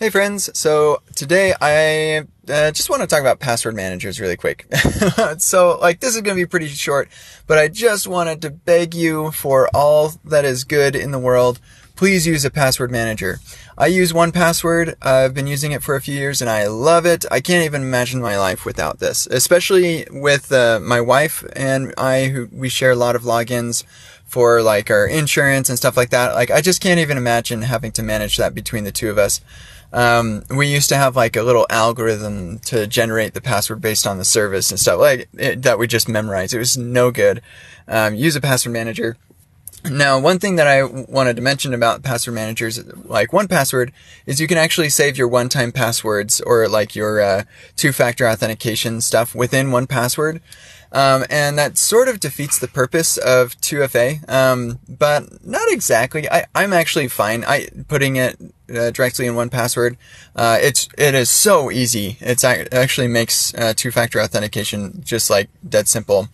Hey friends, so today I uh, just want to talk about password managers really quick. so like this is going to be pretty short, but I just wanted to beg you for all that is good in the world, please use a password manager. I use 1Password. I've been using it for a few years and I love it. I can't even imagine my life without this, especially with uh, my wife and I who we share a lot of logins for like our insurance and stuff like that. Like I just can't even imagine having to manage that between the two of us. Um, we used to have like a little algorithm to generate the password based on the service and stuff like it, that we just memorized. It was no good. Um, use a password manager. Now, one thing that I wanted to mention about password managers, like 1Password, is you can actually save your one-time passwords or like your uh, two-factor authentication stuff within 1Password. Um, and that sort of defeats the purpose of 2FA, um, but not exactly. I, I'm actually fine. I putting it uh, directly in 1Password. Uh, it's it is so easy. It's it actually makes uh, two-factor authentication just like dead simple.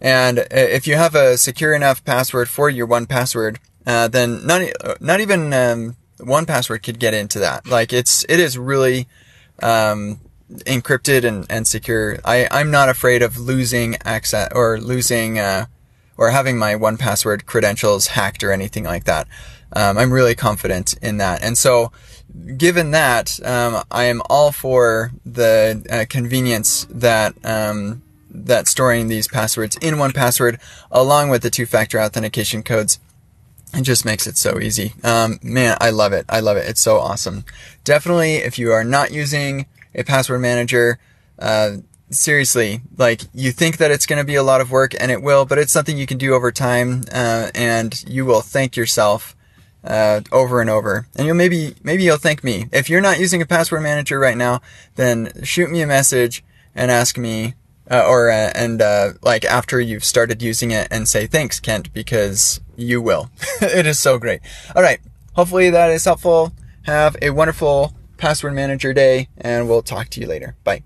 And if you have a secure enough password for your 1Password, uh, then not not even um, 1Password could get into that. Like it's it is really um, encrypted and, and secure. I, I'm not afraid of losing access or losing, uh, or having my 1Password credentials hacked or anything like that. Um, I'm really confident in that. And so, given that, um, I am all for the uh, convenience that, um, that storing these passwords in 1Password along with the two-factor authentication codes it just makes it so easy. Um, man, I love it. I love it. It's so awesome. Definitely, if you are not using a password manager. Uh, seriously, like you think that it's going to be a lot of work and it will, but it's something you can do over time, uh, and you will thank yourself, uh, over and over. And you'll maybe, maybe you'll thank me. If you're not using a password manager right now, then shoot me a message and ask me, uh, or, uh, and, uh, like after you've started using it and say, thanks, Kent, because you will. it is so great. All right. Hopefully that is helpful. Have a wonderful password manager day, and we'll talk to you later. Bye.